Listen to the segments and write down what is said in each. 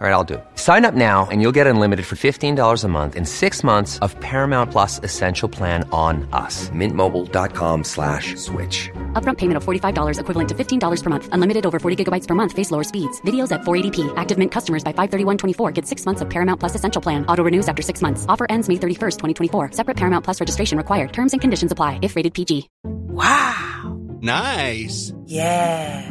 All right, I'll do it. Sign up now and you'll get unlimited for $15 a month in six months of Paramount Plus Essential Plan on us. Mintmobile.com slash switch. Upfront payment of $45 equivalent to $15 per month. Unlimited over 40 gigabytes per month. Face lower speeds. Videos at 480p. Active Mint customers by 531.24 get six months of Paramount Plus Essential Plan. Auto renews after six months. Offer ends May 31st, 2024. Separate Paramount Plus registration required. Terms and conditions apply if rated PG. Wow. Nice. Yeah.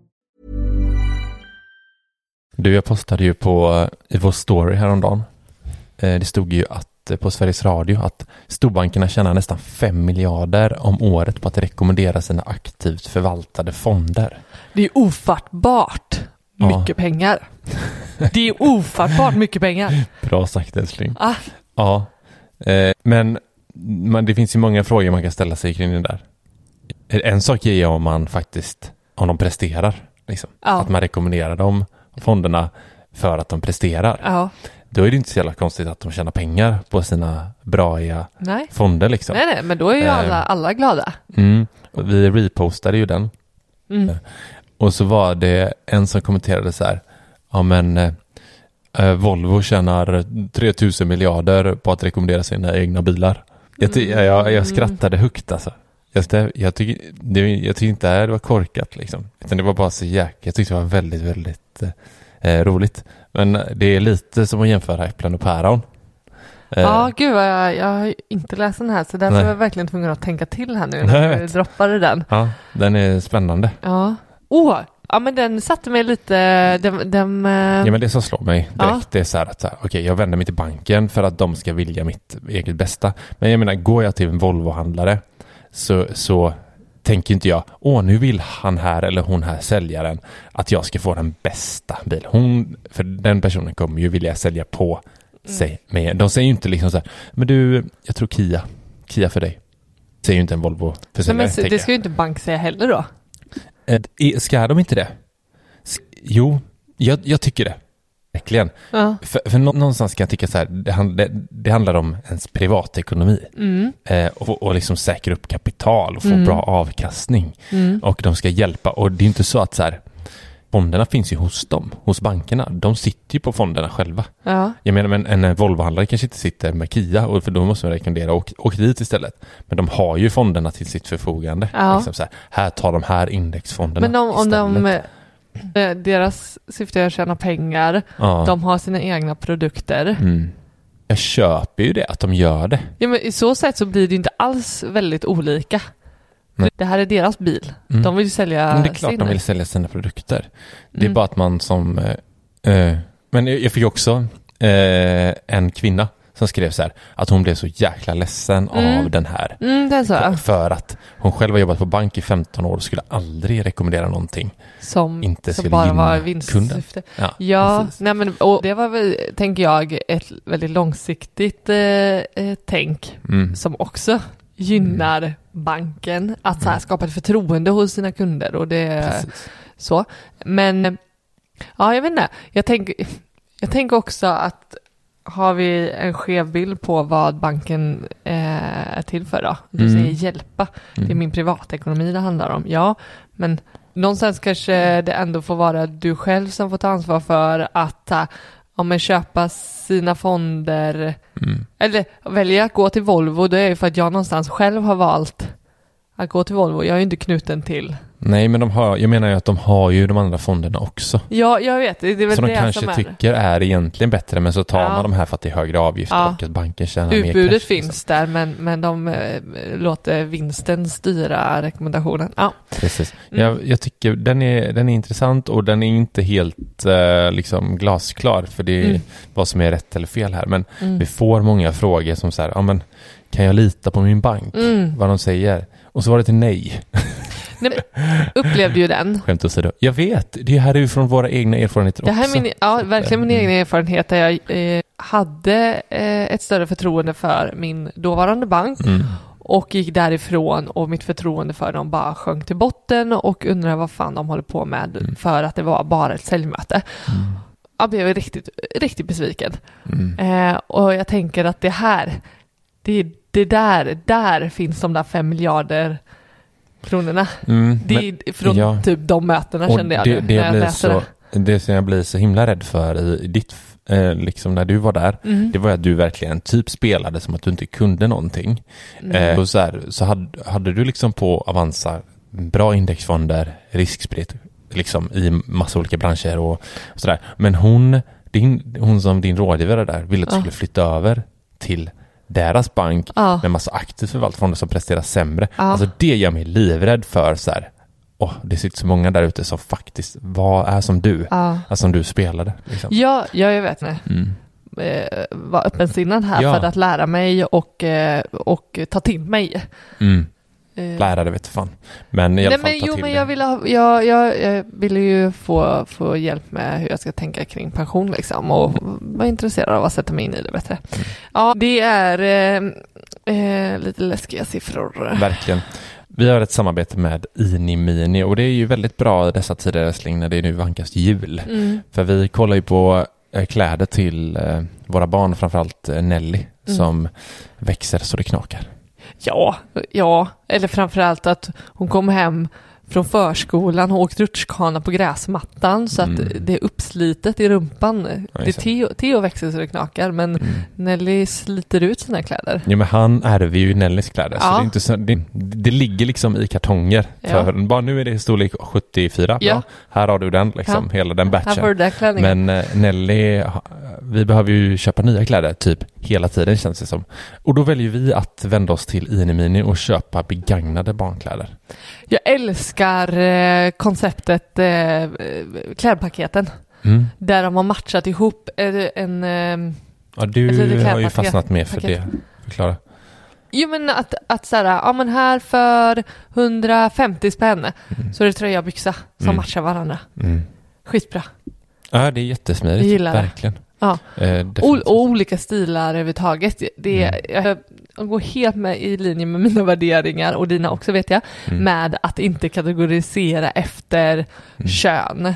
Du, jag postade ju på i vår story häromdagen. Eh, Det stod ju att eh, på Sveriges Radio att storbankerna tjänar nästan 5 miljarder om året på att rekommendera sina aktivt förvaltade fonder. Det är ofattbart Ja. mycket pengar. Det är ofattbart mycket pengar. Bra sagt älskling. Ah, Ja, eh, men man, det finns ju många frågor man kan ställa sig kring det där. En sak är ju om man faktiskt, om de presterar. Liksom. Ja. Att man rekommenderar dem, fonderna, för att de presterar. ja. Då är det inte så jävla konstigt att de tjänar pengar på sina braiga Nej. fonder liksom. nej, nej, men då är ju Eh. alla, alla glada. Mm. Vi repostade ju den. Mm. Och så var det en som kommenterade så här. Ja men eh, eh, Volvo tjänar 3000 miljarder på att rekommendera sina egna bilar. Jag, jag, jag, jag skrattade högt alltså. Jag, stä- jag, tycker, det, jag tyckte inte det var korkat liksom. Utan det var bara så jäk. Jag tyckte det var väldigt, väldigt eh, eh, roligt. Men det är lite som att jämföra äpplen och päron. Eh, Ja, gud jag, jag har inte läst den här så därför Nej. är jag verkligen tvungen att tänka till här nu när du droppade den. ja, den är spännande. Ja. Åh, ja men den satte mig lite, den, den eh, Ja men det som slår mig direkt Ja. det är så här att okej jag vänder mig till banken för att de ska vilja mitt eget bästa. Men jag menar går jag till en Volvo-handlare så, så tänker inte jag åh nu vill han här eller hon här säljaren att jag ska få den bästa bilen. Hon, för den personen kommer ju vilja sälja på Mm. sig. Men de säger ju inte liksom så här men du jag tror Kia, Kia för dig. Säger ju inte en Nej, Volvo-försäljare. men så- tänker det ska ju inte bank säga heller då. Eh, Ska de inte det? Jo, jag, jag tycker det. Verkligen. Ja. För, för nå- någonstans kan jag tycka så här, det, hand, det, det handlar om ens privatekonomi. Mm. Eh, och, och liksom säkra upp kapital och få Mm. bra avkastning. Mm. Och de ska hjälpa. Och det är inte så att så här, fonderna finns ju hos dem, hos bankerna. De sitter ju på fonderna själva. Ja. Jag menar, men en Volvohandlare kanske inte sitter med Kia, och för då måste man rekommendera åk, åk dit istället. Men de har ju fonderna till sitt förfogande. Ja. Liksom här, här tar de här indexfonderna Men om, om de, eh, deras syfte är att tjäna pengar, Ja. de har sina egna produkter. Mm. Jag köper ju det, att de gör det. Ja, men I så sätt så blir det inte alls väldigt olika. Nej. Det här är deras bil. Mm. De vill ju sälja Men det är klart sin. de vill sälja sina produkter. Det är Mm. bara att man som... Eh, eh, men jag jag fick också eh, en kvinna som skrev så här att hon blev så jäkla ledsen Mm. av den här. Mm, det är så. För, för att hon själv har jobbat på bank i 15 år och skulle aldrig rekommendera någonting. Som, inte som skulle bara gynna var vinstsyfte. Ja, Ja, nej men, och det var väl, tänker jag, ett väldigt långsiktigt eh, eh, tänk Mm. som också gynnar banken att så här, skapa ett förtroende hos sina kunder och det Precis. så. Men ja, jag vet inte. Jag tänker, jag tänker också att har vi en skev bild på vad banken eh, är till för då? Du Mm. säger hjälpa. Det är Mm. min privatekonomi det handlar om. Ja, men någonstans kanske det ändå får vara du själv som får ta ansvar för att äh, om man köpa sina fonder Mm. eller välja att gå till Volvo, det är ju för att jag någonstans själv har valt att gå till Volvo. Jag är ju inte knuten till Nej, men de har, jag menar ju att de har ju de andra fonderna också. Ja, jag vet. Det är väl de det kanske som är. tycker är egentligen bättre, men så tar Ja. man de här för att det är högre avgifter Ja. och att banken tjänar mer Utbudet finns liksom. där, men, men de eh, låter vinsten styra rekommendationen. Ja. Precis. Mm. Jag, jag tycker den är, den är intressant och den är inte helt eh, liksom glasklar för det är Mm. vad som är rätt eller fel här. Men Mm. vi får många frågor som så här, ja men kan jag lita på min bank? Mm. Vad de säger. Och så var det till nej. Nej, upplevde ju den. Skämt åsido. Jag vet, det här är ju från våra egna erfarenheter Det här också. är min, ja, verkligen min Mm. egen erfarenhet där jag eh, hade eh, ett större förtroende för min dåvarande bank Mm. och gick därifrån och mitt förtroende för dem bara sjönk till botten och undrade vad fan de håller på med Mm. för att det var bara ett säljmöte. Jag blev riktigt, riktigt besviken. Mm. Eh, och jag tänker att det här, det, det där, där finns de där fem miljarder kronorna. Mm. Det Men- är från ja. typ de mötena Och kände jag det, nu det, när jag läste så, det. det som jag blir så himla rädd för i, i ditt, eh, liksom när du var där, Mm. det var att du verkligen typ spelade som att du inte kunde någonting. Eh, och så här, så hade, hade du liksom på Avanza bra indexfonder, riskspritt, liksom i massa olika branscher och, och sådär. Men hon, din, hon som din rådgivare där ville att du skulle flytta över till deras bank Ja. med massa aktivt förvaltfonder som presterar sämre. Ja. Alltså det gör mig livrädd för så här, åh, det sitter så många där ute som faktiskt var, är som du, Ja. alltså som du spelade. Liksom. Ja, ja, jag vet. Nej. Mm. Eh, var öppensinnad här Ja. för att lära mig och, eh, och ta till mig. Mm. Eh, Lära det vet fan. Men i alla Nej, fall men, ta jo, till men det. jag ville, ha, jag, jag, jag ville ju få, få hjälp med hur jag ska tänka kring pension liksom och vara intresserad av att sätta mig in i det bättre. Mm. Ja, det är eh, eh, lite läskiga siffror. Verkligen. Vi har ett samarbete med Inimini och det är ju väldigt bra i dessa tider älskling när det nu vankas jul. Mm. För vi kollar ju på eh, kläder till eh, våra barn, framförallt Nelly, Mm. som växer så det knakar. Ja, ja, eller framförallt att hon kom hem från förskolan och åkt rutschkana på gräsmattan så att Mm. det är uppslitet i rumpan. Ja, det är. Theo, Theo växer så det knakar men Mm. Nelly sliter ut sina kläder. Ja men han ärver ju Nellys kläder så Ja. det, är inte så, det, det ligger liksom i kartonger. Ja. För bara nu är det storlek 74, Ja. bra. Här har du den liksom, hela den batchen. den. Men eh, Nelly, vi behöver ju köpa nya kläder typ hela tiden känns det som. Och då väljer vi att vända oss till Inimini och köpa begagnade barnkläder. Jag älskar eh, konceptet eh, klädpaketen. Mm. Där de har matchat ihop eh, en... Eh, Ja, du har ju fastnat med för Paket. det. Förklara. jo men att, att såhär, ja men här för 150 spänn så är det tröja och byxa som Mm. matchar varandra. Mm. Skitbra. Ja, det är jättesmidigt. Gillar det. Ja. Eh, Och, olika stilar överhuvudtaget. Det, Mm. jag, jag går helt med i linje med mina värderingar och dina också vet jag. Mm. Med att inte kategorisera efter Mm. kön.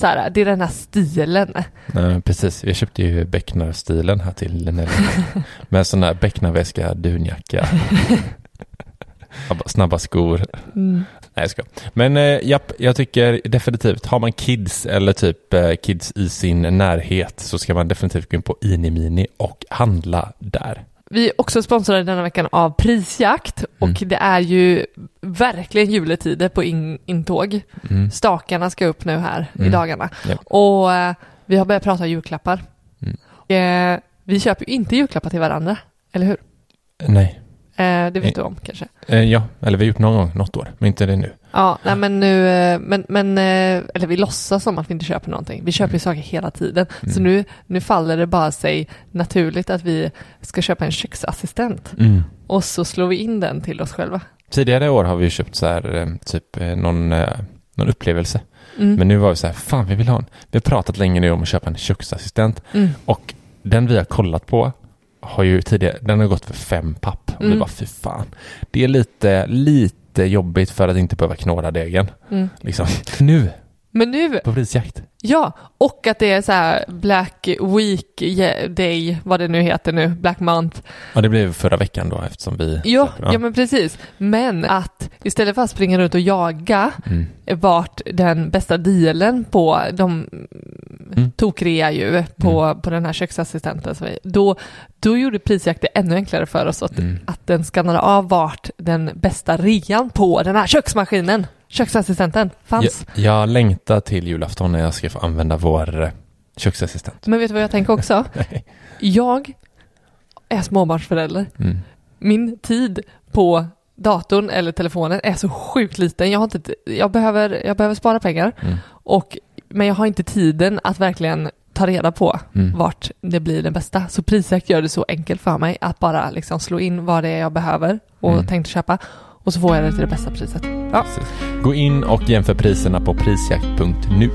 Så här, det är den här stilen. Nej, precis. Jag köpte ju Becknar-stilen här till Nelly. Med sån där Becknarväska, dunjacka. Snabba skor. Mm. Nej, jag ska. Men eh, japp, jag tycker definitivt, har man kids eller typ eh, kids i sin närhet så ska man definitivt gå in på Inimini och handla där. Vi är också sponsrade denna veckan av Prisjakt och Mm. det är ju verkligen juletider på in, intåg. Mm. Stakarna ska upp nu här i Mm. dagarna. Japp. Och eh, vi har börjat prata julklappar. Mm. Eh, vi köper ju inte julklappar till varandra, eller hur? Nej. Eh, det vet Nej. du om kanske? Eh, ja, eller vi har gjort någon gång, något år, men inte det nu. Ja, nej men nu, eh, men, men, eh, eller vi låtsas som att vi inte köper någonting. Vi köper ju saker hela tiden. Så Mm. nu, nu faller det bara sig naturligt att vi ska köpa en köksassistent. Mm. Och så slår vi in den till oss själva. Tidigare år har vi ju köpt så här, eh, typ eh, någon, eh, någon upplevelse. Mm. Men nu var vi så här, fan vi vill ha en. Vi har pratat länge nu om att köpa en köksassistent. Mm. Och den vi har kollat på har ju tidigare, den har gått för fem papp. Och vi Mm. bara, fy fan. Det är lite, lite jobbigt för att inte behöva knåda degen. Mm. Liksom. Nu, Men nu, på prisjakt. ja, och att det är så här Black Week Day, vad det nu heter nu, Black Month. Ja, det blev förra veckan då eftersom vi... Ja, köper- ja men precis. Men att istället för att springa runt och jaga Mm. vart den bästa dealen på de Mm. tokrea ju på, på den här köksassistenten. Då, då gjorde prisjakt det ännu enklare för oss att, Mm. att den skannade av vart den bästa rean på den här köksmaskinen köksassistenten fanns. Jag, jag längtar till julafton när jag ska få använda vår eh, köksassistent. Men vet du vad jag tänker också? Jag är småbarnsförälder. Mm. Min tid på datorn eller telefonen är så sjukt liten. Jag, har inte, jag, behöver, jag behöver spara pengar, Mm. och, men jag har inte tiden att verkligen ta reda på Mm. vart det blir det bästa. Så Prisjakt gör det så enkelt för mig att bara liksom slå in vad det är jag behöver och Mm. tänkte köpa och så får jag det till det bästa priset. Ja. Gå in och jämför priserna på prisjakt.nu.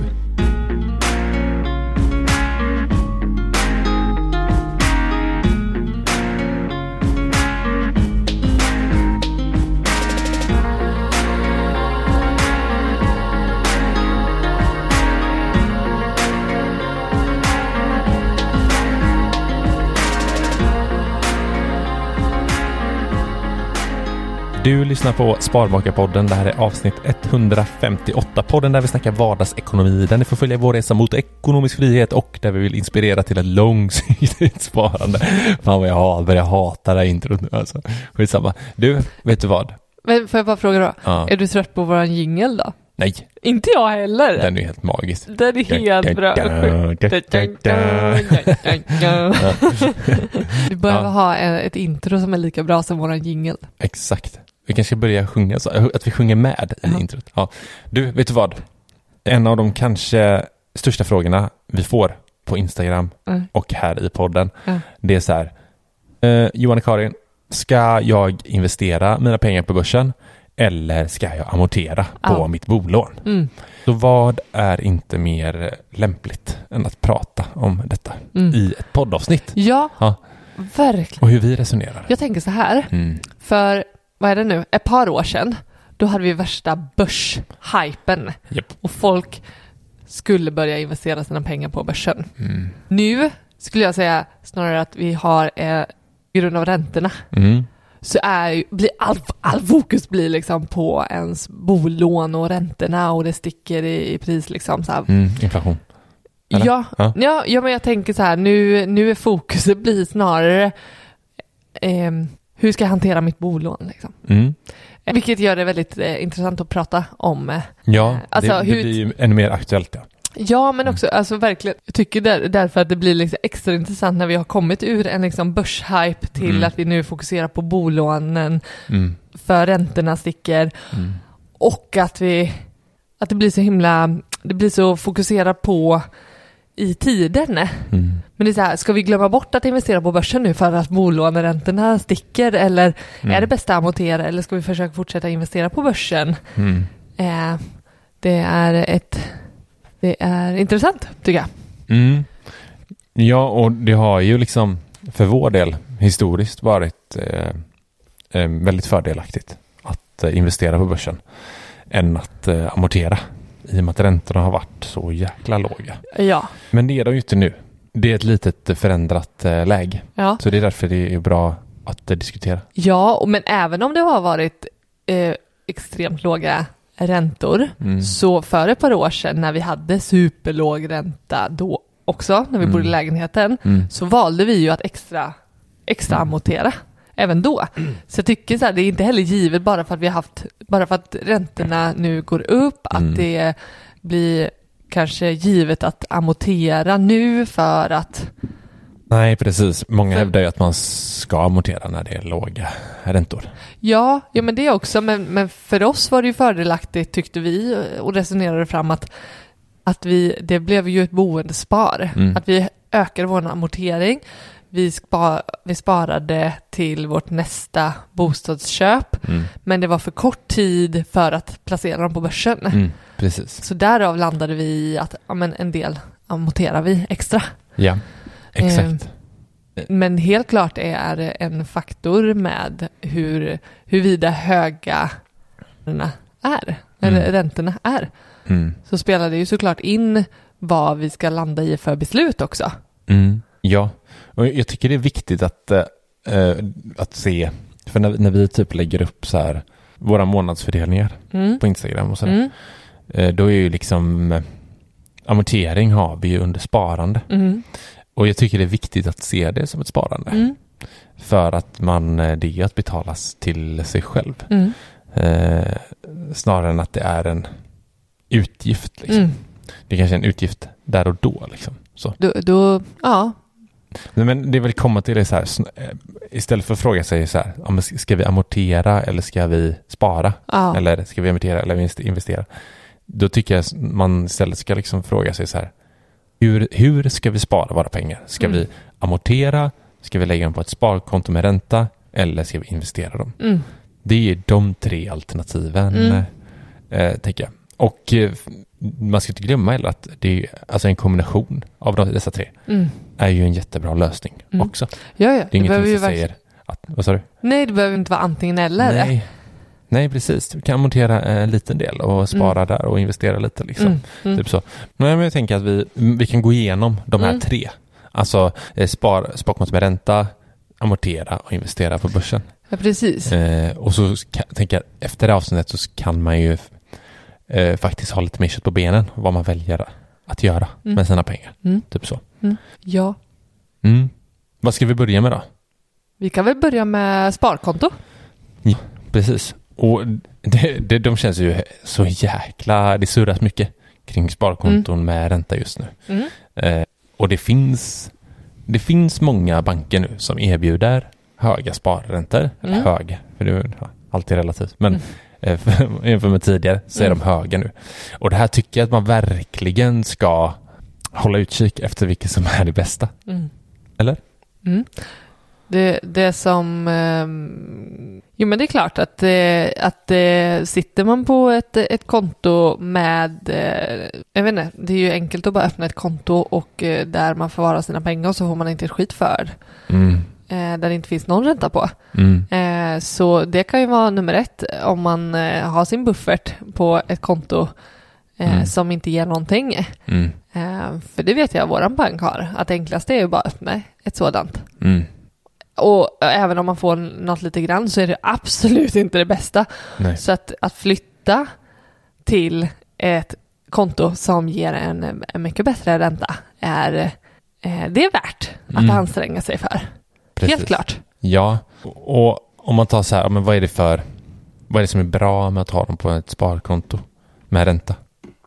Du lyssnar på Sparmakarpodden. Det här är avsnitt 158. Podden där vi snackar vardagsekonomi, där ni får följa vår resa mot ekonomisk frihet och där vi vill inspirera till ett långsiktigt sparande. Fan vad jag börjar hata det här introt nu alltså. Skitsamma. Du, vet du vad? Men får jag bara fråga då? Ja. Är du trött på våran jingel då? Nej, Inte jag heller. den är helt magisk. Den är helt bra. Vi behöver Ja. ha ett intro som är lika bra som våran jingel. Exakt. Vi kanske ska börja sjunga så, att vi sjunger med i introt. Ja. Du, vet du vad? En av de kanske största frågorna vi får på Instagram Mm. och här i podden, Ja. det är så här. Eh, Johan och Karin, ska jag investera mina pengar på börsen eller ska jag amortera på Ja. mitt bolån? Mm. Så vad är inte mer lämpligt än att prata om detta Mm. i ett poddavsnitt? Ja, Ja. verkligen. Och hur vi resonerar. Jag tänker så här, Mm. för vad är det nu, ett par år sedan, då hade vi värsta börshypen Japp. och folk skulle börja investera sina pengar på börsen. Mm. Nu skulle jag säga snarare att vi har, eh, på grund av räntorna, Mm. så är, blir all, all fokus blir liksom på ens bolån och räntorna och det sticker i, i pris liksom så. Mm. Inflation. Eller? Ja, Ja. ja. Men jag tänker så här, nu, nu är fokuset blir snarare ehm, hur ska jag hantera mitt bolån liksom. Mm. Eh, Vilket gör det väldigt eh, intressant att prata om. eh. Ja, Alltså, det, det hur- blir ju ännu mer aktuellt. Ja. Ja, men också alltså verkligen, jag tycker där, därför att det blir liksom extra intressant när vi har kommit ur en liksom börshype till Mm. att vi nu fokuserar på bolånen Mm. för räntorna sticker Mm. och att vi, att det blir så himla, det blir så fokuserat på i tiden. Mm. Men det är så här, ska vi glömma bort att investera på börsen nu för att bolåneräntorna sticker eller Mm. är det bästa att amortera eller ska vi försöka fortsätta investera på börsen? Mm. Eh, det är ett, det är intressant tycker jag. Mm. Ja, och det har ju liksom för vår del historiskt varit eh, eh, väldigt fördelaktigt att eh, investera på börsen än att eh, amortera i och med att räntorna har varit så jäkla låga. Ja, Men det är de ju inte nu. Det är ett litet förändrat eh, läge. ja. Så det är därför det är bra att eh, diskutera. Ja, och men även om det har varit eh, extremt låga räntor Mm. så för ett par år sedan när vi hade superlåg ränta då också, när vi Mm. bodde i lägenheten, Mm. så valde vi ju att extra, extra amortera även då. Så jag tycker så här, det är inte heller givet bara för att vi har haft, bara för att räntorna nu går upp, att Mm. det blir kanske givet att amortera nu för att, Nej, precis. Många För- hävdar ju att man ska amortera när det är låga räntor. ja, ja men det också, men, men för oss var det ju fördelaktigt tyckte vi och resonerade fram att, att vi, det blev ju ett boendespar, Mm. att vi ökade vår amortering, vi, spa, vi sparade till vårt nästa bostadsköp, Mm. men det var för kort tid för att placera dem på börsen. Mm. Precis. Så därav landade vi i att ja, men en del amorterar vi extra. Ja, exakt. Men helt klart är en faktor med hur, huruvida höga räntorna är, eller Mm. räntorna är. Mm. Så spelar det ju såklart in vad vi ska landa i för beslut också. Mm. Ja, och jag tycker det är viktigt att, eh, eh, att se, för när, när vi typ lägger upp så här våra månadsfördelningar Mm. på Instagram och sådär, Mm. eh, då är ju liksom eh, amortering har vi ju under sparande. Mm. Och jag tycker det är viktigt att se det som ett sparande. Mm. För att man, eh, det är att betalas till sig själv. Mm. Eh, snarare än att det är en utgift. Liksom. Mm. Det är kanske är en utgift där och då. Liksom. Så. Då, då, ja. Nej, Men det vill komma till det så här, eh, istället för att fråga sig så här, ja, ska vi amortera eller ska vi spara? ja. Eller ska vi amortera eller invest- investera? Då tycker jag man istället ska liksom fråga sig så här, hur, hur ska vi spara våra pengar? Ska Mm. vi amortera? Ska vi lägga dem på ett sparkonto med ränta? Eller ska vi investera dem? Mm. Det är de tre alternativen, Mm. eh, tänker jag. Och eh, man ska inte glömma heller att det är alltså en kombination av de, dessa tre Mm. är ju en jättebra lösning Mm. också. Ja, ja. Det är ingenting som säger att, vad sa du? Nej, det behöver inte vara antingen eller. Nej. Nej, precis. Du kan amortera en liten del och spara där och investera lite. Liksom. Mm. Mm. Typ så. Men jag tänker att vi, vi kan gå igenom de här Mm. tre. Alltså eh, spar, sparkonto med ränta, amortera och investera på börsen. Ja, precis. Eh, och så tänker jag, efter det avsnittet så kan man ju eh, faktiskt ha lite mer kött på benen vad man väljer att göra Mm. med sina pengar. Mm. Typ så. Ja. Mm. Vad ska vi börja med då? Vi kan väl börja med sparkonto. Precis. Och det, det, de känns ju så jäkla... Det surras mycket kring sparkonton med ränta just nu. Mm. Eh, och det finns, det finns många banker nu som erbjuder höga sparräntor. Eller Mm. höga, för det är ja, alltid relativt. Men Mm. Jämfört med tidigare så är Mm. de höga nu. Och det här tycker jag att man verkligen ska hålla utkik efter vilket som är det bästa. Mm. Eller? Mm. Det, det som... ehm, jo men det är klart att, det, att det, sitter man på ett, ett konto med... eh, jag vet inte, det är ju enkelt att bara öppna ett konto och eh, där man förvarar sina pengar och så får man inte ett skit för. Mm. Eh, där det inte finns någon ränta på. Mm. Eh, så det kan ju vara nummer ett om man eh, har sin buffert på ett konto Mm. som inte ger någonting. Mm. För det vet jag vår bank har, att det enklaste är ju bara att öppna ett sådant. Mm. Och även om man får något lite grann så är det absolut inte det bästa. Nej. Så att, att flytta till ett konto som ger en, en mycket bättre ränta är det är värt att Mm. anstränga sig för. Precis. Helt klart. Ja, och om man tar så här, men vad är det för, vad är det som är bra med att ha dem på ett sparkonto med ränta?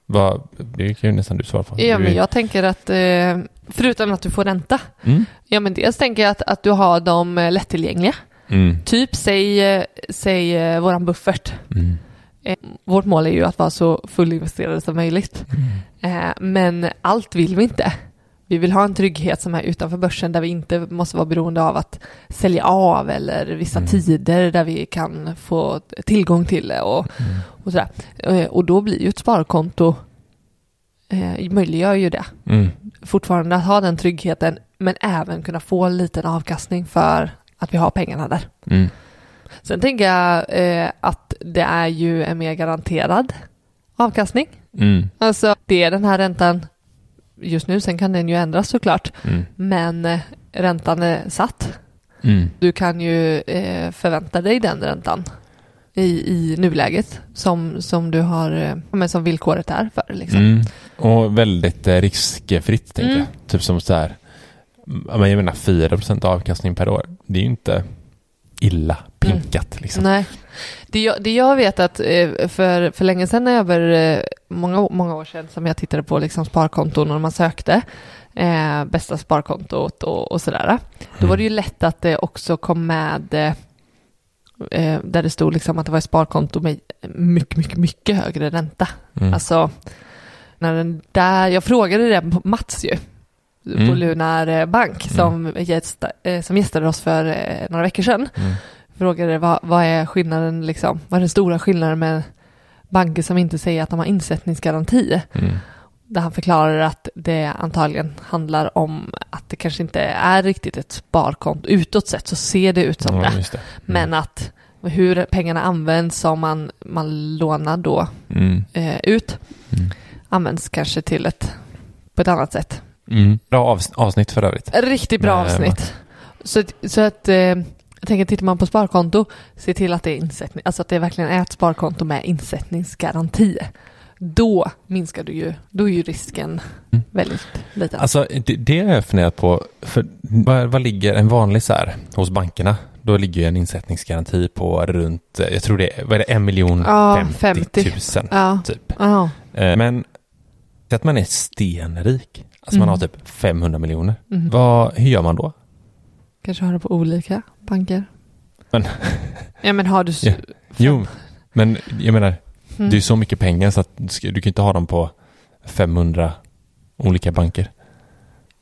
Vad, det kan ju nästan du svara på. Ja, men jag tänker att eh, förutom att du får ränta, Mm. ja men dels tänker jag att, att du har dem eh, lättillgängliga. Mm. Typ säg, eh, säg våran buffert. Mm. Vårt mål är ju att vara så fullinvesterade som möjligt. Mm. Men allt vill vi inte. Vi vill ha en trygghet som är utanför börsen där vi inte måste vara beroende av att sälja av eller vissa Mm. tider där vi kan få tillgång till det och, Mm. och sådär. Eh, Och då blir ju ett sparkonto eh, möjliggör ju det. Mm. Fortfarande att ha den tryggheten men även kunna få en liten avkastning för att vi har pengarna där. Mm. Sen tänker jag eh, att det är ju en mer garanterad avkastning. Mm. Alltså det är den här räntan just nu, sen kan den ju ändras såklart, Mm. men eh, räntan är satt. Mm. Du kan ju eh, förvänta dig den räntan i, i nuläget som, som du har, eh, men som villkoret är för liksom. Mm. Och väldigt eh, riskfritt tänker Mm. jag. Typ som så här, jag menar 4% avkastning per år. Det är ju inte illa pinkat liksom. Nej. Det jag, det jag vet att eh, för, för länge sedan över eh, många, många år sedan som jag tittade på liksom sparkonton och man sökte eh, bästa sparkontot och, och sådär. Då var det ju lätt att det också kom med eh, eh, där det stod liksom att det var ett sparkonto med mycket, mycket, mycket högre ränta. Mm. Alltså, när den där, jag frågade det på Mats ju, på Mm. Lunar eh, Bank som, gästa, eh, som gästade oss för eh, några veckor sedan. Mm. Frågade vad, vad är skillnaden liksom, vad är den stora skillnaden med banker som inte säger att de har insättningsgaranti? Mm. Där han förklarar att det antagligen handlar om att det kanske inte är riktigt ett sparkonto. Utåt sett så ser det ut som Ja, det. det. Men att hur pengarna används om man, man lånar då Mm. eh, ut Mm. används kanske till ett på ett annat sätt. Mm. Bra avs- avsnitt för övrigt. Riktigt bra Nej, avsnitt. Så, så att eh, jag tänker tittar man på sparkonto, se till att det är insättning, alltså att det verkligen är ett sparkonto med insättningsgaranti. Då minskar du ju, då är ju risken Mm. väldigt liten. Alltså det, det har jag funderat på. För vad, vad ligger en vanlig så här hos bankerna? då ligger ju en insättningsgaranti på runt, eh, jag tror det är, vad är det, en miljon Ja, 50 50. tusen Ja. typ. Ja. Eh, Men säg att man är stenrik, alltså man Mm. har typ 500 miljoner. Mm. Vad, hur gör man då? Kanske har det på olika banker. Men- ja men har du... Ja. Jo, men jag menar, Mm. det är så mycket pengar så att du, du kan inte ha dem på 500 olika banker.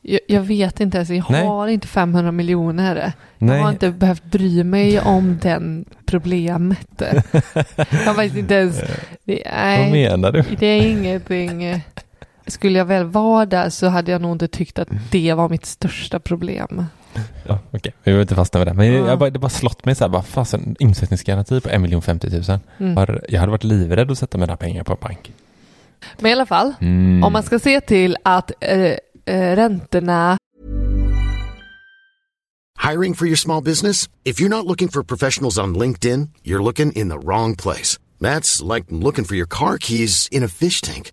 Jag, jag vet inte ens, jag Nej. har inte 500 miljoner. Nej, Jag har inte behövt bry mig om den problemet. jag har faktiskt inte ens... Det, vad nej, menar du? det är ingenting... Skulle jag väl vara där så hade jag nog inte tyckt att det var mitt största problem. Ja, okej, vi vill inte fastna vid det. Men Ja. jag, bara, det bara slått mig så här, bara fasen, insättningsgaranti på 1 miljon 50 000. Mm. Har- Jag hade varit livrädd att sätta mina pengar på en bank. Men i alla fall, Mm. om man ska se till att eh, eh, räntorna Hiring for your small business? If you're not looking for professionals on LinkedIn, you're looking in the wrong place. That's like looking for your car keys in a fish tank.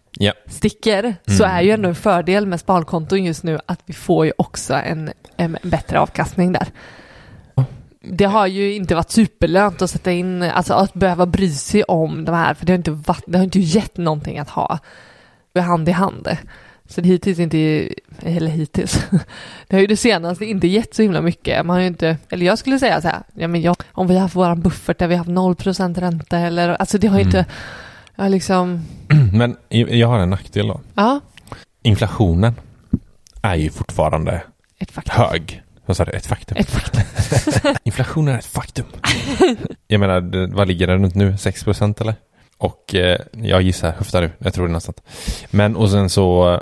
Ja. sticker så är ju ändå en fördel med sparkonton just nu att vi får ju också en, en bättre avkastning där. Det har ju inte varit superlönt att sätta in, alltså att behöva bry sig om de här, för det har inte, varit, det har inte gett någonting att ha hand i hand. Så det hittills inte, eller hittills, det har ju det senaste inte gett så himla mycket. Man har ju inte, eller jag skulle säga så här, ja men jag, om vi har haft våran buffert där vi har haft 0% ränta eller, alltså det har ju Mm. inte, ja liksom, Men jag har en nackdel då. ja, Inflationen är ju fortfarande ett faktum. hög. Vad sa du? Ett faktum. Ett faktum. Inflationen är ett faktum. jag menar, vad ligger den runt nu? 6 procent eller? Och eh, jag gissar, höftar nu, jag tror det nästan. Men och sen så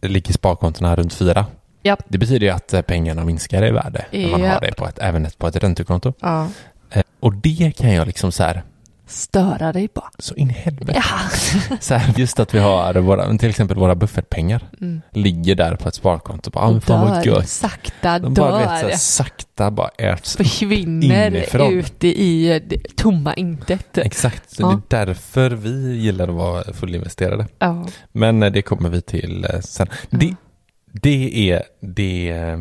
eh, ligger sparkontona runt 4. Ja. Det betyder ju att eh, pengarna minskar i värde när man Ja. har det på ett, även ett, på ett räntekonto. Ja. Eh, och det kan jag liksom så här, Störa dig bara. så in i helvete. Ja. Så här, just att vi har våra, till exempel våra buffertpengar Mm. ligger där på ett sparkonto. Bara, ah, fan vad dör. gött. Sakta De bara vet, så dör. här, sakta bara äts Försvinner inifrån. ute i tomma intet. Exakt, så Ja. det är därför vi gillar att vara fullinvesterade. Ja. Men eh, det kommer vi till eh, sen. Det, det är det eh,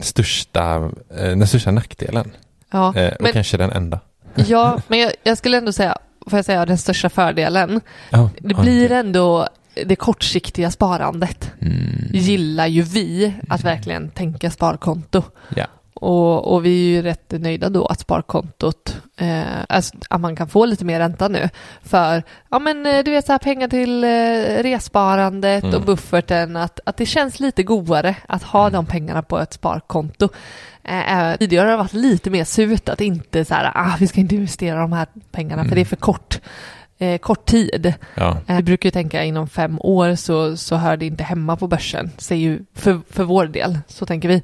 största, den största nackdelen. Ja. Och Men, kanske den enda. Ja, men jag, jag skulle ändå säga, får jag säga den största fördelen. Ja, Det blir okej. ändå det kortsiktiga sparandet. Mm, Gillar ju vi att verkligen tänka sparkonto. ja. Och, och vi är ju rätt nöjda då att sparkontot, eh, alltså, att man kan få lite mer ränta nu. För, ja men eh, du vet så här pengar till eh, resparandet Mm. och bufferten, att, att det känns lite godare att ha Mm. de pengarna på ett sparkonto. Eh, eh, tidigare har det varit lite mer surt att inte så här, ah, vi ska inte investera de här pengarna för Mm. det är för kort. Eh, kort tid. ja. Eh, Vi brukar ju tänka inom fem år så, så hör det inte hemma på börsen, säger ju för, för vår del, så tänker vi.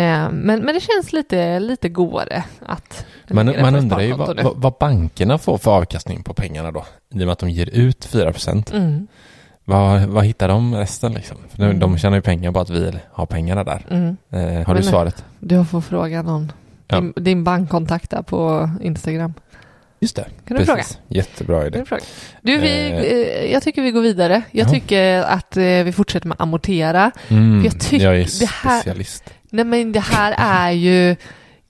Eh, men, men det känns lite, lite godare att Man, man undrar ju vad, vad, vad bankerna får för avkastning på pengarna då. I och med att de ger ut 4 procent. Mm, Vad, vad hittar de resten liksom? För de, Mm. de tjänar ju pengar på att vi har pengarna där. mm. Eh, har du Men- svaret? Du får fråga någon, Ja. din, din bankkontakt där på Instagram. Just det. Kan du fråga? Jättebra idé. du, fråga? du vi, Eh. eh, jag tycker vi går vidare. Jag Ja. tycker att eh, vi fortsätter med amortera. Mm, Jag tycker jag är det här- specialist. Nej men det här är ju,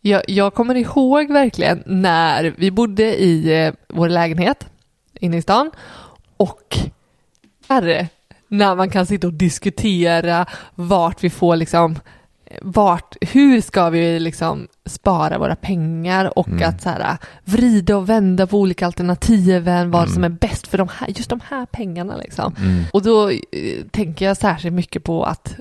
jag, jag kommer ihåg verkligen när vi bodde i eh, vår lägenhet inne i stan och här, när man kan sitta och diskutera vart vi får liksom vart, hur ska vi liksom spara våra pengar och Mm. att så här, vrida och vända på olika alternativen, vad Mm. som är bäst för de här, just de här pengarna liksom. Mm. Och då eh, tänker jag särskilt mycket på att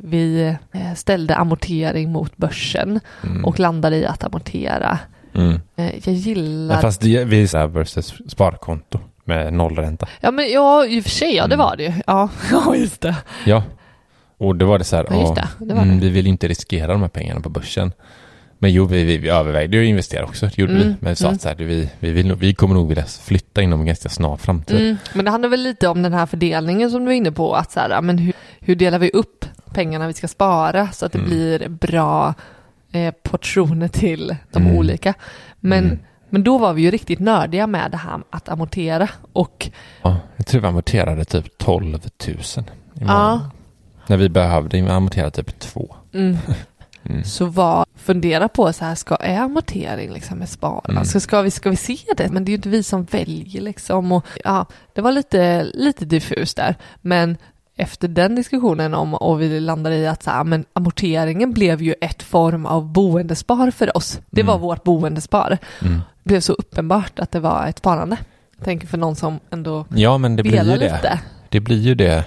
vi eh, ställde amortering mot börsen Mm. och landade i att amortera. Mm. Eh, jag gillar... Ja, fast det, vi är så här versus sparkonto med nollränta. Ja men ja, i och för sig, ja det Mm. var det ju. Ja, ja just det. Ja. Och då var det så här, Ja, det, det var mm, det. vi vill inte riskera de här pengarna på börsen. Men jo, vi, vi, vi övervägde ju att investera också, det gjorde Mm, vi. Men vi sa mm. att så här, vi, vi, vill, vi kommer nog vilja flytta inom en ganska snar framtid. Mm. Men det handlar väl lite om den här fördelningen som du är inne på, att så här, ja, men hur, hur delar vi upp pengarna vi ska spara så att det Mm. blir bra eh, portioner till de Mm. olika. Men, Mm. men då var vi ju riktigt nördiga med det här att amortera och Ja, jag tror vi amorterade typ 12 000 i ja, månaden. När vi behövde amortera typ två. mm, Mm. så var fundera på så här, ska, är amortering liksom med spara? Mm. Ska, ska, vi, ska vi se det? Men det är ju inte vi som väljer liksom. Och, ja, det var lite, lite diffust där. Men efter den diskussionen om och vi landade i att så här, men amorteringen blev ju ett form av boendespar för oss. Det var Mm. vårt boendespar. Mm. Det blev så uppenbart att det var ett sparande. Tänker för någon som ändå Ja, men det blir ju det. lite. Det blir ju det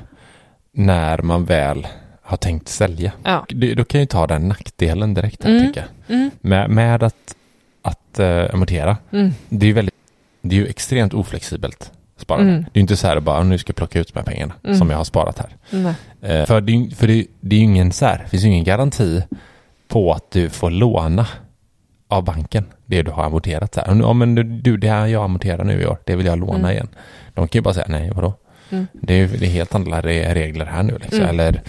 när man väl har tänkt sälja. Ja. Det, då kan ju ta den nackdelen direkt här, Mm. tycker jag. Mm, Med, med att, att uh, amortera. mm, Det är ju väldigt, det är ju extremt oflexibelt sparande. Mm. Det är ju inte så här bara, nu ska jag plocka ut de här pengarna Mm. som jag har sparat här. Eh, för det, för det, det är ju ingen så här, det finns ju ingen garanti på att du får låna av banken det du har amorterat. Så här. Ja, men du, du, det här jag amorterar nu i år, det vill jag låna Mm. igen. De kan ju bara säga, nej, vadå? Mm. Det är, det är helt andra re- regler här nu liksom. Mm. Eller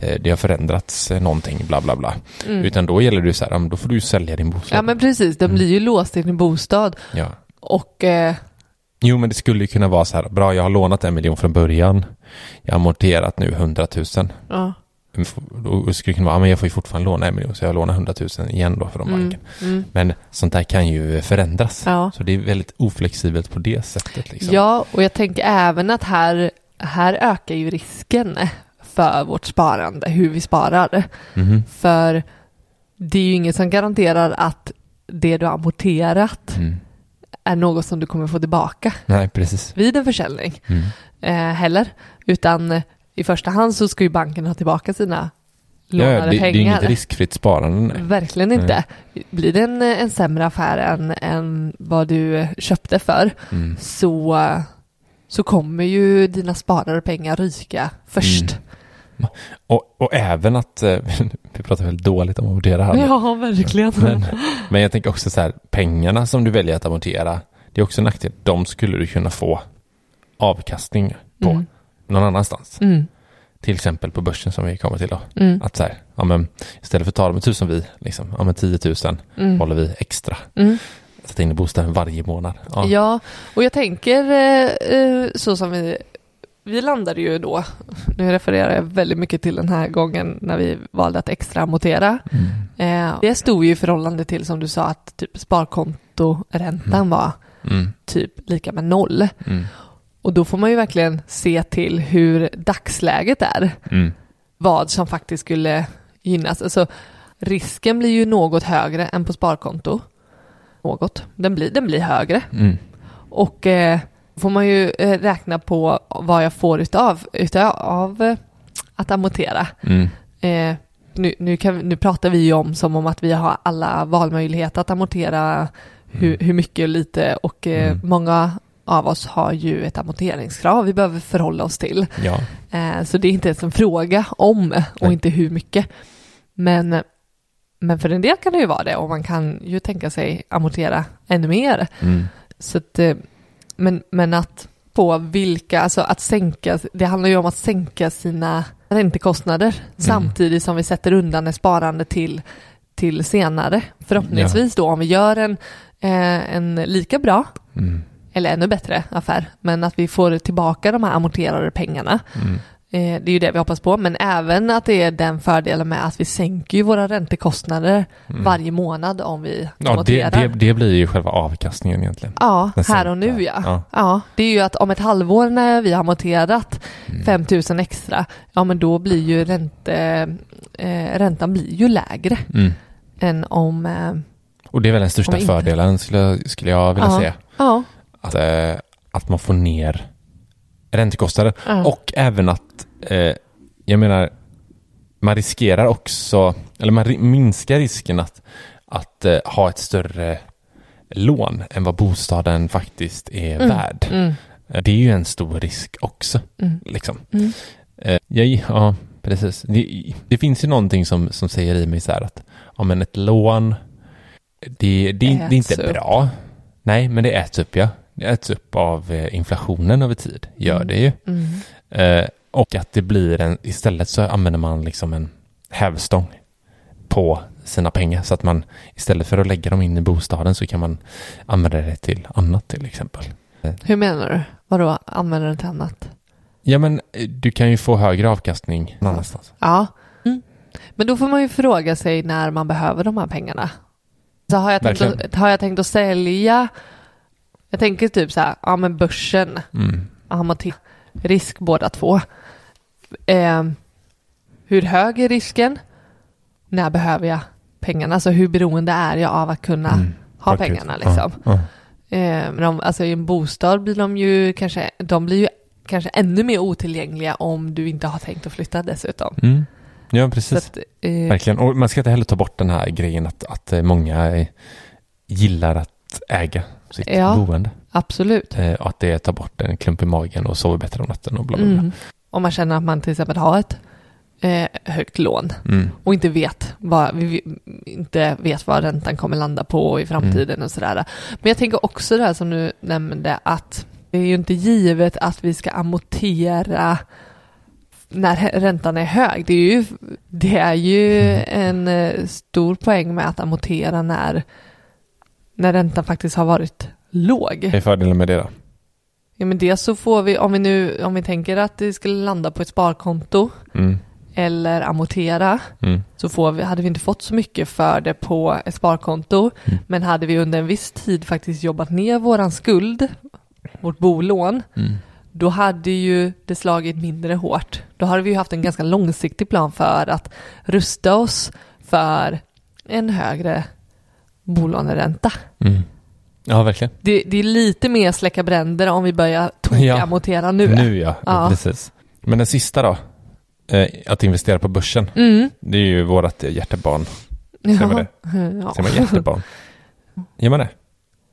eh, det har förändrats eh, någonting, bla bla bla. Mm. Utan då gäller det så här, då får du ju sälja din bostad. Ja men precis, de Mm. blir ju låst i din bostad. Ja. Och eh, Jo, men det skulle ju kunna vara så här, bra, jag har lånat en miljon från början. Jag har amorterat nu hundratusen. ja. Då skulle det kunna vara, ja, men jag får ju fortfarande låna en miljon, så jag lånar hundratusen igen då från Mm, banken. mm. Men sånt där kan ju förändras. Ja. Så det är väldigt oflexibelt på det sättet. Liksom. Ja, och jag tänker även att här, här ökar ju risken för vårt sparande, hur vi sparar. Mhm. För det är ju ingen som garanterar att det du har amorterat Mm. är något som du kommer få tillbaka Nej, precis. vid en försäljning Mm. eh, heller. Utan i första hand så ska ju banken ha tillbaka sina lånade ja, det, det är pengar. inget riskfritt sparande. Nej. Verkligen inte. Blir det en, en sämre affär än, än vad du köpte för Mm. så, så kommer ju dina sparade pengar ryka först. Mm. Och, och även att, eh, vi pratar väldigt dåligt om att amortera här. Ja, verkligen. Men, men jag tänker också så här, pengarna som du väljer att amortera, det är också en nackdel. De skulle du kunna få avkastning på Mm. Någon annanstans. Mm, Till exempel på börsen som vi kommer till då. mm, Att så här, ja men istället för att ta de tusen vi, liksom, ja men 10 000 mm, håller vi extra. mm. Sätta in i bostaden varje månad. Ja. Ja, och jag tänker eh, eh, så som vi, vi landade ju då, nu refererar jag väldigt mycket till den här gången när vi valde att extra amortera. Mm. Eh, det stod ju i förhållande till som du sa att typ sparkontoräntan Mm. var Mm. typ lika med noll. Mm. Och då får man ju verkligen se till hur dagsläget är. Mm. Vad som faktiskt skulle gynnas. Alltså risken blir ju något högre än på sparkonto. Något. Den blir, den blir högre. Mm. Och eh, får man ju eh, räkna på vad jag får utav, utav eh, att amortera. Mm. Eh, nu, nu, kan, nu pratar vi ju om som om att vi har alla valmöjligheter att amortera hur, hur mycket och lite och eh, Mm. många av oss har ju ett amorteringskrav vi behöver förhålla oss till. Ja. Eh, så det är inte ens en fråga om och Nej. inte hur mycket. Men, men för en del kan det ju vara det och man kan ju tänka sig amortera ännu mer. Mm. Så att, eh, men, men att på vilka, alltså att sänka, det handlar ju om att sänka sina räntekostnader samtidigt som vi sätter undan ett sparande till, till senare. Förhoppningsvis då om vi gör en, eh, en lika bra Mm. Eller ännu bättre affär, men att vi får tillbaka de här amorterade pengarna Mm. Eh, det är ju det vi hoppas på, men även att det är den fördelen med att vi sänker ju våra räntekostnader varje månad om vi Mm. Ja, det, amorterar. det, det blir ju själva avkastningen egentligen. Ja, här och nu ja. Ja. ja. Det är ju att om ett halvår när vi har amorterat Mm. 5 000 extra, ja men då blir ju ränte, eh, räntan blir ju lägre Mm. än om... Eh, Och det är väl den största fördelen skulle, skulle jag vilja Ja. säga. ja, Att, eh, att man får ner räntekostnader. Ja. Och även att, eh, jag menar, man riskerar också, eller man minskar risken att, att eh, ha ett större lån än vad bostaden faktiskt är Mm. värd. mm, Det är ju en stor risk också. mm, Liksom. mm. Eh, jag, ja, precis. Det, det finns ju någonting som, som säger i mig så här att ja, men ett lån, det, det, det är inte upp. bra. Nej, men det äts upp, ja. Det äts upp av eh, inflationen över tid. Gör Mm. det ju. mm. Eh, och att det blir en, istället så använder man liksom en hävstång på sina pengar. Så att man istället för att lägga dem in i bostaden så kan man använda det till annat till exempel. Hur menar du? Vadå, använder den till annat? Ja, men eh, du kan ju få högre avkastning någon annanstans. Ja. Mm. Men då får man ju fråga sig när man behöver de här pengarna. Så har jag tänkt, Verkligen. att, har jag tänkt att sälja, jag tänker typ så här, ja men börsen, Mm. amortering, risk båda två. Eh, hur hög är risken? När behöver jag pengarna? Alltså hur beroende är jag av att kunna Mm. ha Faktiskt. pengarna liksom? Ja, ja. Eh, men om, alltså i en bostad blir de ju kanske, de blir ju kanske ännu mer otillgängliga om du inte har tänkt att flytta dessutom. Mm. Ja, precis. att, eh, Verkligen. Och man ska inte heller ta bort den här grejen att, att eh, många eh, gillar att äga sitt Ja. boende. absolut. Eh, att det tar bort en klump i magen och sover bättre om natten och bla bla bla. Mm. Om man känner att man till exempel har ett eh, högt lån Mm. och inte vet, vad, vi inte vet vad räntan kommer landa på i framtiden Mm. och sådär. Men jag tänker också det här som du nämnde att det är ju inte givet att vi ska amortera när räntan är hög. Det är ju, det är ju Mm. en eh, stor poäng med att amortera när, när räntan faktiskt har varit låg. Vad är fördelen med det då? Ja men dels så får vi, om vi nu, om vi tänker att det skulle landa på ett sparkonto Mm. eller amortera, Mm. så får vi, hade vi inte fått så mycket för det på ett sparkonto, Mm. men hade vi under en viss tid faktiskt jobbat ner våran skuld, vårt bolån, Mm. då hade ju det slagit mindre hårt. Då hade vi ju haft en ganska långsiktig plan för att rusta oss för en högre bolåneränta. Mm. Ja, verkligen. Det, det är lite mer släcka bränder om vi börjar Ja. amortera nu. Nu ja, Ja. precis. Men den sista då? Eh, att investera på börsen. Mm. Det är ju vårt hjärtebarn. Säger man det? Ja. Säger man hjärtebarn? Gör man det?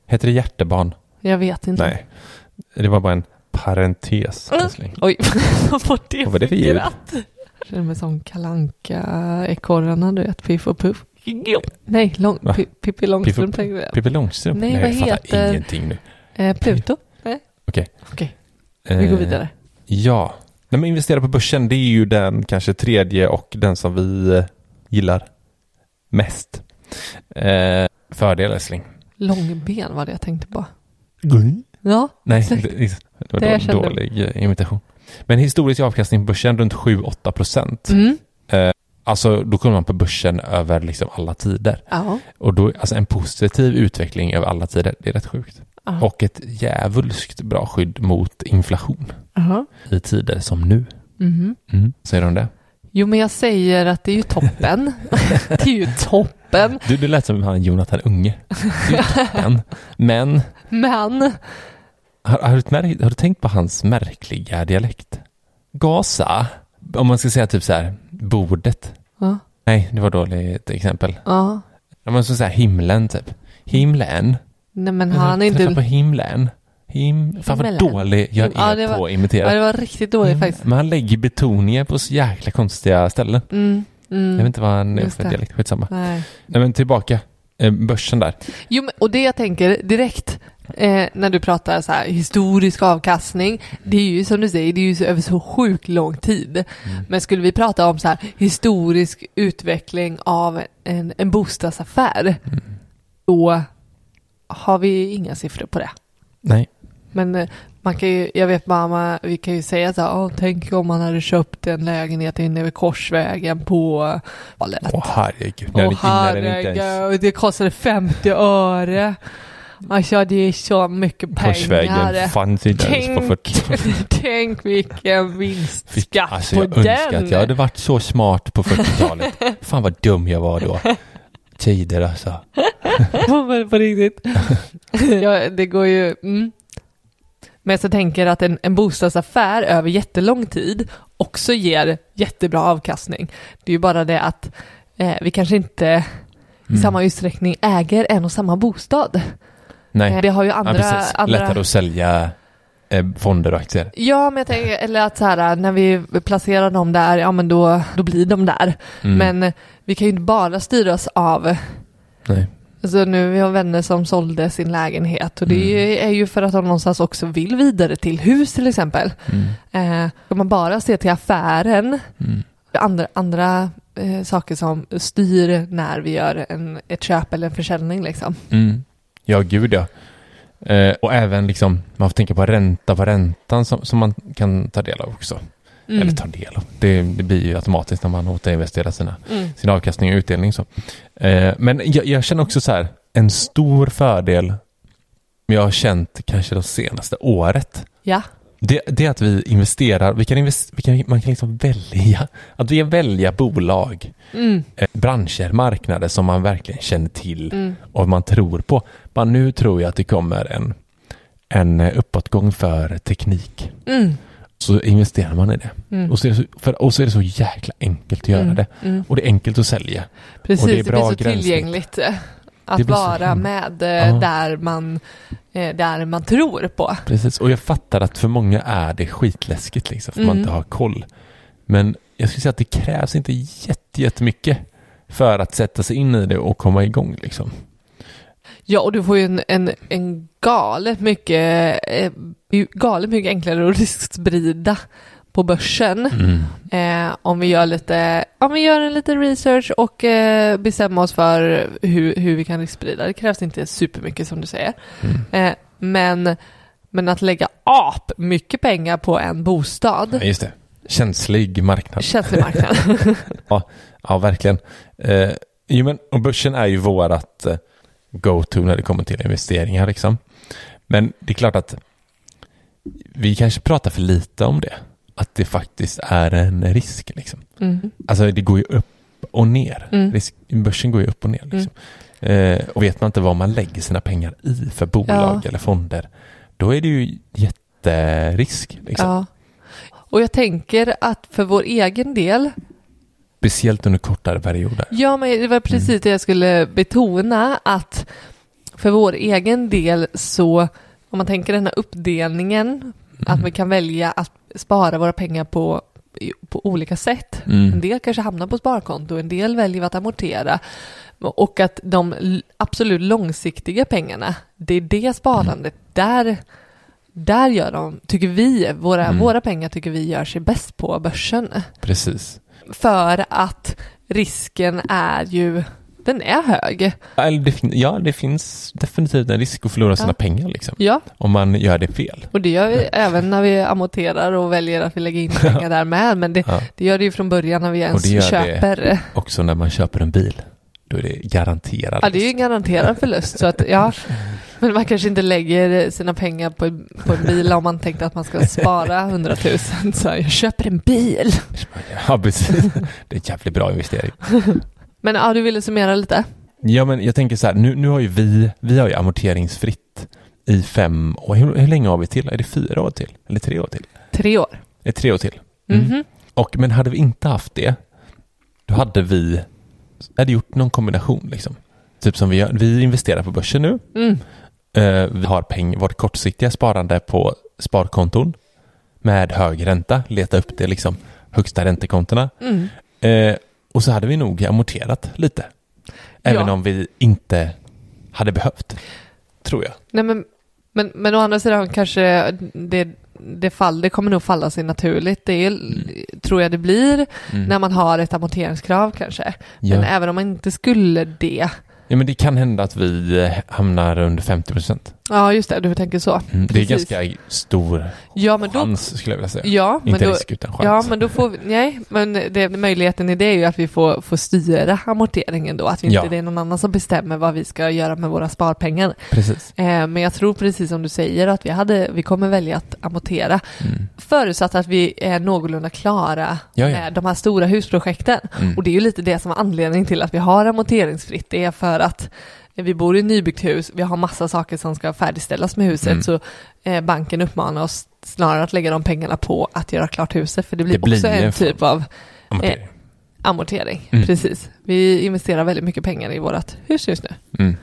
Heter det hjärtebarn? Jag vet inte. Nej. Det var bara en parentes. Mm. Oj, vad var det Vad var det för ljud? Jag känner mig som kalanka ekorrarna du vet, Piff och Puff. Nej, lång, Pippi Långstrump tänkte jag. Pippi Långstrump? Nej, Nej, vad jag fattar heter- ingenting nu. Eh, Pluto? Nej. Okej. Okej, vi går Eh, vidare. Ja. Nej, men investera på börsen, det är ju den kanske tredje och den som vi eh, gillar mest. Eh, fördel, älskling. Långben var det jag tänkte på. Ja, Nej, exakt. det, det var Det då, dålig eh, imitation. Men historisk avkastning på börsen runt 7-8 procent. Mm. Alltså då kommer man på börsen över liksom alla tider. Ja. Och då, alltså en positiv utveckling över alla tider, det är rätt sjukt. Ja. Och ett jävulskt bra skydd mot inflation Aha. i tider som nu. Mhm. Mm. Säger de det? Jo, men jag säger att det är ju toppen. det är ju toppen. Du, det lät som han Jonathan Unge. Det är toppen. Men Men, har, har, du märkt, har du tänkt på hans märkliga dialekt? Gasa. Om man ska säga typ så här, bordet. ja, Nej, det var dåligt exempel. ja. Om man ska säga himlen typ. Himlen. Nej, men han är Träffa på inte... himlen. Him... Fan vad dålig jag Ja, är var- på att imitera. Ja, det var riktigt dåligt faktiskt. Men han lägger betoningen på så jäkla konstiga ställen. Mm. Mm. Jag vet inte vad han är för dialekt. Skitsamma. Nej. Nej men tillbaka. Eh, börsen där. Jo, men, och det jag tänker direkt eh, när du pratar så här historisk avkastning, det är ju som du säger, det är ju så, över så sjukt lång tid. Men skulle vi prata om så här historisk utveckling av en, en bostadsaffär, då har vi inga siffror på det. Nej. Men, eh, Man kan ju, jag vet mamma, vi kan ju säga så här, "Åh, tänk om man hade köpt en lägenhet inne vid Korsvägen på, Åh herregud. Det- när den inte ens... herregud, det kostade 50 öre. Alltså det är så mycket pengar. Korsvägen fanns inte ens på 40 Tänk vilken vinstskatt Alltså på jag önskar den. att jag hade varit så smart på 40-talet. Fan vad dum jag var då. Tider alltså. Men på riktigt. ja, det går ju... Mm. Men jag tänker att en, en bostadsaffär över jättelång tid också ger jättebra avkastning. Det är ju bara det att eh, vi kanske inte i Mm. samma utsträckning äger en och samma bostad. Nej, Eh, Det har ju ja, andra... precis. andra... Lättare att sälja eh, fonder och aktier. Ja, men jag tänker, eller att så här, när vi placerar dem där, ja men då, då blir de där. Mm. Men vi kan ju inte bara styras av Nej. Alltså nu, vi har vänner som sålde sin lägenhet och det är Mm. ju- är ju för att de någonstans också vill vidare till hus till exempel. Mm. Eh, om man bara ser till affären, Mm. andra, andra eh, saker som styr när vi gör en, ett köp eller en försäljning liksom. Mm. Ja, gud ja. Eh, och även liksom, man får tänka på ränta på räntan som, som man kan ta del av också. Mm. Eller ta del av. Det, det blir ju automatiskt när man återinvesterar sina, Mm. sin avkastning och utdelning. Så. Eh, men jag, jag känner också så här, en stor fördel jag har känt kanske det senaste året. Ja, Det, det är att vi investerar, vi kan invest, vi kan, man kan liksom välja, att vi välja bolag, mm. eh, branscher, marknader som man verkligen känner till Mm. och man tror på. Bara nu tror jag att det kommer en, en eh, uppåtgång för teknik. Mm. Så investerar man i det. Mm. Och, så är det så, för, och så är det så jäkla enkelt att göra Mm. det. Mm. Och det är enkelt att sälja. Precis, Och det det, är bra blir så tillgängligt att vara med eh, Ja. där, man, eh, där man tror på. Precis, och jag fattar att för många är det skitläskigt liksom, för man Mm. inte har koll. Men jag skulle säga att det krävs inte jätte- jättemycket för att sätta sig in i det och komma igång liksom. Ja, och du får ju en, en, en galet mycket, eh, galet mycket enklare att risksprida på börsen. Eh, om vi gör lite, om vi gör en liten research och eh, bestämmer oss för hur, hur vi kan risksprida. Det krävs inte supermycket som du säger. Mm. Eh, men, men att lägga ap mycket pengar på en bostad, Ja, just det. Känslig marknad. känslig marknad. Ja, verkligen. Eh, jo, men, och börsen är ju vårat eh, go-to när det kommer till investeringar. Liksom. Men det är klart att vi kanske pratar för lite om det. Att det faktiskt är en risk. Liksom. Mm. Alltså det går ju upp och ner. Mm. Risk, börsen går ju upp och ner. Liksom. Eh, och vet man inte vad man lägger sina pengar i för bolag Ja. eller fonder, då är det ju jätterisk. Liksom. Ja. Och jag tänker att för vår egen del Speciellt under kortare perioder. Ja, men det var precis det jag skulle betona att för vår egen del så om man tänker den här uppdelningen att vi kan välja att spara våra pengar på, på olika sätt. Mm. En del kanske hamnar på sparkonto, en del väljer att amortera och att de absolut långsiktiga pengarna, det är det sparandet där där gör de, tycker vi, våra, Mm. våra pengar tycker vi gör sig bäst på börsen. Precis. För att risken är ju, den är hög. Det ja, det finns definitivt en risk att förlora sina Ja. pengar liksom. Ja, Om man gör det fel. och det gör vi även när vi amorterar och väljer att vi lägger in pengar där med. Men det, Ja. det gör det ju från början när vi ens det gör det. köper. Också när man köper en bil. Då är det garanterat. Ja, det är ju en garanterad förlust. Så att, ja. Men man kanske inte lägger sina pengar på, på en bil om man tänkte att man ska spara 100 000. Så jag köper en bil. Ja, precis. Det är en jävligt bra investering. Men ja, du ville summera lite? Ja, men jag tänker så här, nu, nu har ju vi, vi har ju amorteringsfritt i fem år. Hur, hur länge har vi till? Är det fyra år till? Eller tre år till? Tre år. Är tre år till? Mm. Mhm. Och, men hade vi inte haft det, då hade vi hade gjort någon kombination liksom. Typ som vi gör, vi investerar på börsen nu. Mm. Eh, vi har peng, vårt kortsiktiga sparande på sparkonton med hög ränta, leta upp det liksom högsta räntekontona. Mm. Eh, och så hade vi nog amorterat lite. Även Ja. om vi inte hade behövt, tror jag. Nej, men, men, men å andra sidan kanske det, det, fall, det kommer nog falla sig naturligt. Det är, tror jag det blir Mm. när man har ett amorteringskrav kanske. Ja. Men även om man inte skulle det. ja, men det kan hända att vi eh, hamnar under 50 procent. Ja, just det, du tänker så. Mm, det är ganska stor Ja, men då, chans skulle jag vilja säga. ja, Inte då, risk utan chans. ja, men då får vi, nej, men det, möjligheten i det är ju att vi får, får styra amorteringen då, att vi inte Ja. det är någon annan som bestämmer vad vi ska göra med våra sparpengar. Precis. Eh, men jag tror precis som du säger att vi, hade, vi kommer välja att amortera, Mm. förutsatt att vi är någorlunda klara Ja, ja. med de här stora husprojekten. Mm. Och det är ju lite det som är anledningen till att vi har amorteringsfritt. Det är för att vi bor i ett nybyggt hus, vi har massa saker som ska färdigställas med huset, Mm. så eh, banken uppmanar oss snarare att lägga de pengarna på att göra klart huset, för det blir, Det blir också en typ av Amortering. amortering. Mm. Precis. Vi investerar väldigt mycket pengar i vårt hus just nu. Mm.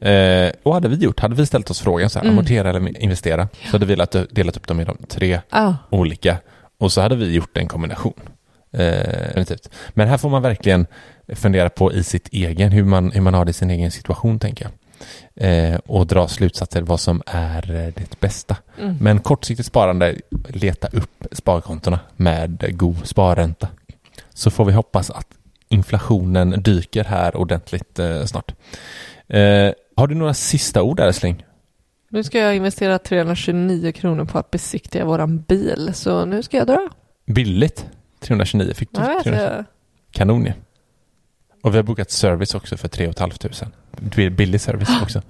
Eh, och hade vi gjort, hade vi ställt oss frågan så här, Mm. amortera eller investera, så hade vi delat, upp dem i de tre Ja, olika och så hade vi gjort en kombination. Eh. Men här får man verkligen fundera på i sitt egen, hur man, hur man har det i sin egen situation tänker jag. Eh, och dra slutsatser vad som är eh, det bästa. Mm. Men kortsiktigt sparande, leta upp sparkontona med god sparränta. Så får vi hoppas att inflationen dyker här ordentligt eh, snart. Eh, har du några sista ord där älskling? Nu ska jag investera 329 kronor på att besiktiga våran bil, så nu ska jag dra. Billigt? 329 fick du? 329. jag, Kanon ju. Och vi har bokat service också för 3 500. Det blir billig service också.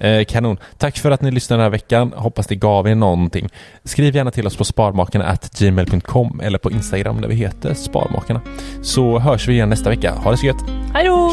Eh, kanon. Tack för att ni lyssnade den här veckan. Hoppas det gav er någonting. Skriv gärna till oss på sparmakarna@gmail.com eller på Instagram där vi heter Sparmakarna. Så hörs vi igen nästa vecka. Ha det så gött. hej då!